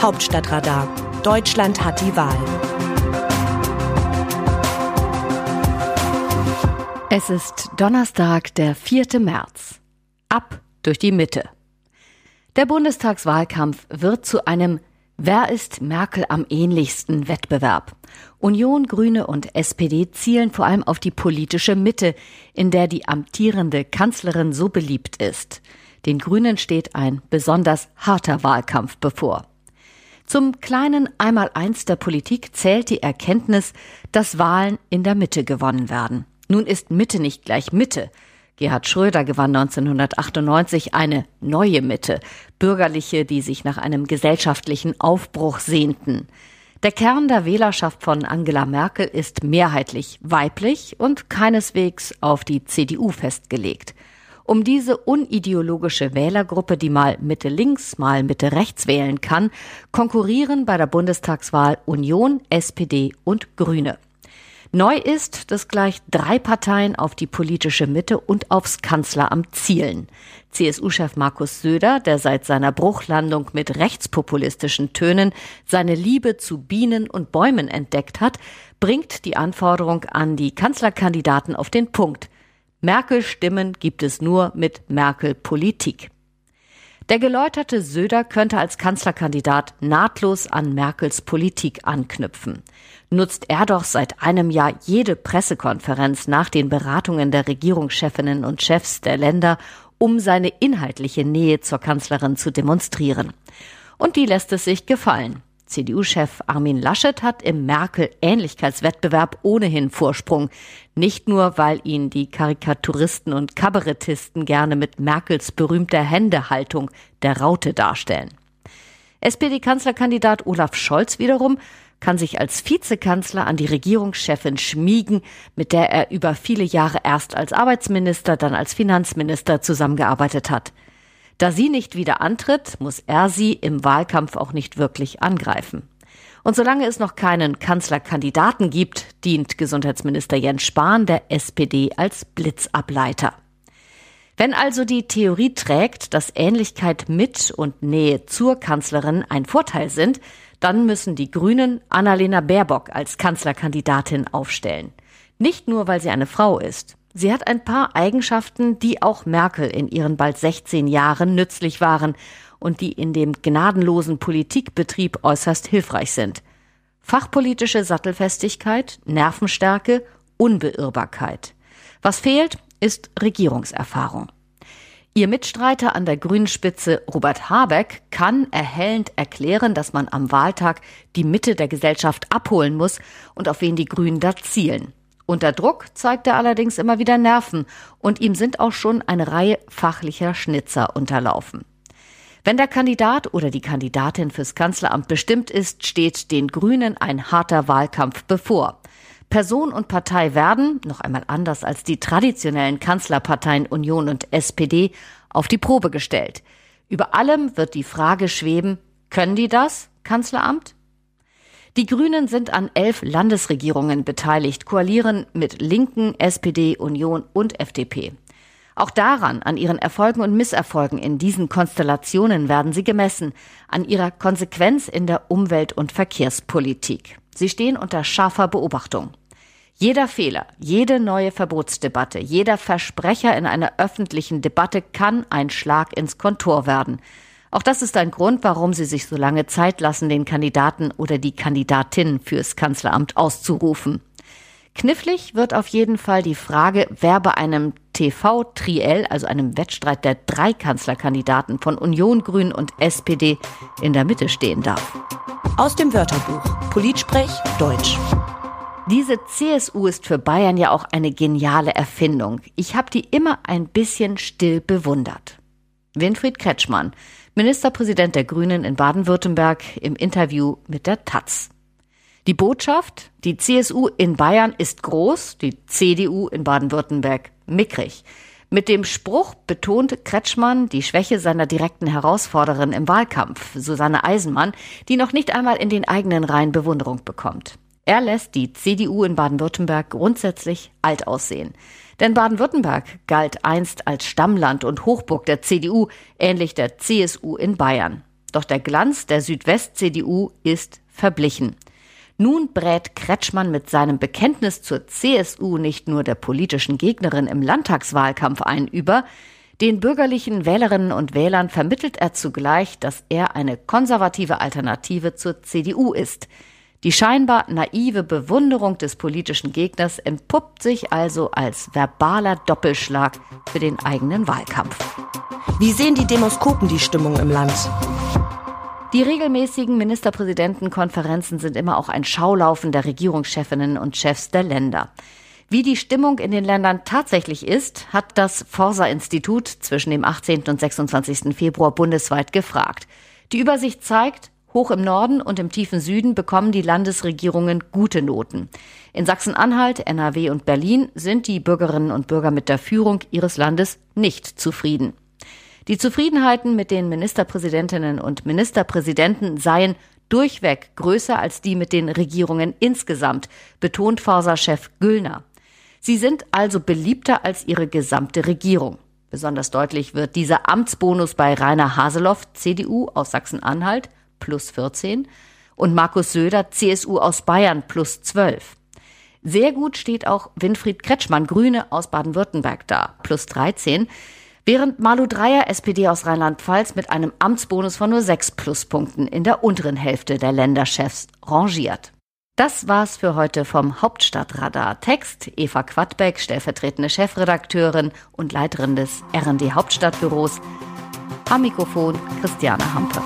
Hauptstadtradar. Deutschland hat die Wahl. Es ist Donnerstag, der 4. März. Ab durch die Mitte. Der Bundestagswahlkampf wird zu einem Wer ist Merkel am ähnlichsten Wettbewerb? Union, Grüne und SPD zielen vor allem auf die politische Mitte, in der die amtierende Kanzlerin so beliebt ist. Den Grünen steht ein besonders harter Wahlkampf bevor. Zum kleinen Einmaleins der Politik zählt die Erkenntnis, dass Wahlen in der Mitte gewonnen werden. Nun ist Mitte nicht gleich Mitte. Gerhard Schröder gewann 1998 eine neue Mitte, Bürgerliche, die sich nach einem gesellschaftlichen Aufbruch sehnten. Der Kern der Wählerschaft von Angela Merkel ist mehrheitlich weiblich und keineswegs auf die CDU festgelegt. Um diese unideologische Wählergruppe, die mal Mitte links, mal Mitte rechts wählen kann, konkurrieren bei der Bundestagswahl Union, SPD und Grüne. Neu ist, dass gleich drei Parteien auf die politische Mitte und aufs Kanzleramt zielen. CSU-Chef Markus Söder, der seit seiner Bruchlandung mit rechtspopulistischen Tönen seine Liebe zu Bienen und Bäumen entdeckt hat, bringt die Anforderung an die Kanzlerkandidaten auf den Punkt. Merkel-Stimmen gibt es nur mit Merkel-Politik. Der geläuterte Söder könnte als Kanzlerkandidat nahtlos an Merkels Politik anknüpfen. Nutzt er doch seit einem Jahr jede Pressekonferenz nach den Beratungen der Regierungschefinnen und Chefs der Länder, um seine inhaltliche Nähe zur Kanzlerin zu demonstrieren. Und die lässt es sich gefallen. CDU-Chef Armin Laschet hat im Merkel-Ähnlichkeitswettbewerb ohnehin Vorsprung. Nicht nur, weil ihn die Karikaturisten und Kabarettisten gerne mit Merkels berühmter Händehaltung der Raute darstellen. SPD-Kanzlerkandidat Olaf Scholz wiederum kann sich als Vizekanzler an die Regierungschefin schmiegen, mit der er über viele Jahre erst als Arbeitsminister, dann als Finanzminister zusammengearbeitet hat. Da sie nicht wieder antritt, muss er sie im Wahlkampf auch nicht wirklich angreifen. Und solange es noch keinen Kanzlerkandidaten gibt, dient Gesundheitsminister Jens Spahn der SPD als Blitzableiter. Wenn also die Theorie trägt, dass Ähnlichkeit mit und Nähe zur Kanzlerin ein Vorteil sind, dann müssen die Grünen Annalena Baerbock als Kanzlerkandidatin aufstellen. Nicht nur, weil sie eine Frau ist. Sie hat ein paar Eigenschaften, die auch Merkel in ihren bald 16 Jahren nützlich waren und die in dem gnadenlosen Politikbetrieb äußerst hilfreich sind. Fachpolitische Sattelfestigkeit, Nervenstärke, Unbeirrbarkeit. Was fehlt, ist Regierungserfahrung. Ihr Mitstreiter an der Grünspitze Robert Habeck kann erhellend erklären, dass man am Wahltag die Mitte der Gesellschaft abholen muss und auf wen die Grünen da zielen. Unter Druck zeigt er allerdings immer wieder Nerven und ihm sind auch schon eine Reihe fachlicher Schnitzer unterlaufen. Wenn der Kandidat oder die Kandidatin fürs Kanzleramt bestimmt ist, steht den Grünen ein harter Wahlkampf bevor. Person und Partei werden, noch einmal anders als die traditionellen Kanzlerparteien Union und SPD, auf die Probe gestellt. Über allem wird die Frage schweben, können die das, Kanzleramt? Die Grünen sind an elf Landesregierungen beteiligt, koalieren mit Linken, SPD, Union und FDP. Auch daran, an ihren Erfolgen und Misserfolgen in diesen Konstellationen werden sie gemessen, an ihrer Konsequenz in der Umwelt- und Verkehrspolitik. Sie stehen unter scharfer Beobachtung. Jeder Fehler, jede neue Verbotsdebatte, jeder Versprecher in einer öffentlichen Debatte kann ein Schlag ins Kontor werden. Auch das ist ein Grund, warum sie sich so lange Zeit lassen, den Kandidaten oder die Kandidatin fürs Kanzleramt auszurufen. Knifflig wird auf jeden Fall die Frage, wer bei einem TV-Triell, also einem Wettstreit der drei Kanzlerkandidaten von Union, Grün und SPD, in der Mitte stehen darf. Aus dem Wörterbuch Politsprech Deutsch. Diese CSU ist für Bayern ja auch eine geniale Erfindung. Ich habe die immer ein bisschen still bewundert. Winfried Kretschmann, Ministerpräsident der Grünen in Baden-Württemberg im Interview mit der Taz. Die Botschaft, die CSU in Bayern ist groß, die CDU in Baden-Württemberg mickrig. Mit dem Spruch betont Kretschmann die Schwäche seiner direkten Herausforderin im Wahlkampf, Susanne Eisenmann, die noch nicht einmal in den eigenen Reihen Bewunderung bekommt. Er lässt die CDU in Baden-Württemberg grundsätzlich alt aussehen. Denn Baden-Württemberg galt einst als Stammland und Hochburg der CDU, ähnlich der CSU in Bayern. Doch der Glanz der Südwest-CDU ist verblichen. Nun brät Kretschmann mit seinem Bekenntnis zur CSU nicht nur der politischen Gegnerin im Landtagswahlkampf ein über, den bürgerlichen Wählerinnen und Wählern vermittelt er zugleich, dass er eine konservative Alternative zur CDU ist. Die scheinbar naive Bewunderung des politischen Gegners entpuppt sich also als verbaler Doppelschlag für den eigenen Wahlkampf. Wie sehen die Demoskopen die Stimmung im Land? Die regelmäßigen Ministerpräsidentenkonferenzen sind immer auch ein Schaulaufen der Regierungschefinnen und Chefs der Länder. Wie die Stimmung in den Ländern tatsächlich ist, hat das Forsa-Institut zwischen dem 18. und 26. Februar bundesweit gefragt. Die Übersicht zeigt, Hoch im Norden und im tiefen Süden bekommen die Landesregierungen gute Noten. In Sachsen-Anhalt, NRW und Berlin sind die Bürgerinnen und Bürger mit der Führung ihres Landes nicht zufrieden. Die Zufriedenheiten mit den Ministerpräsidentinnen und Ministerpräsidenten seien durchweg größer als die mit den Regierungen insgesamt, betont Forsa-Chef Güllner. Sie sind also beliebter als ihre gesamte Regierung. Besonders deutlich wird dieser Amtsbonus bei Rainer Haseloff, CDU aus Sachsen-Anhalt, plus 14 und Markus Söder, CSU aus Bayern, plus 12. Sehr gut steht auch Winfried Kretschmann, Grüne aus Baden-Württemberg da, plus 13, während Malu Dreyer, SPD aus Rheinland-Pfalz, mit einem Amtsbonus von nur sechs Pluspunkten in der unteren Hälfte der Länderchefs rangiert. Das war's für heute vom Hauptstadtradar. Text Eva Quadbeck, stellvertretende Chefredakteurin und Leiterin des RD Hauptstadtbüros. Am Mikrofon Christiane Hampe.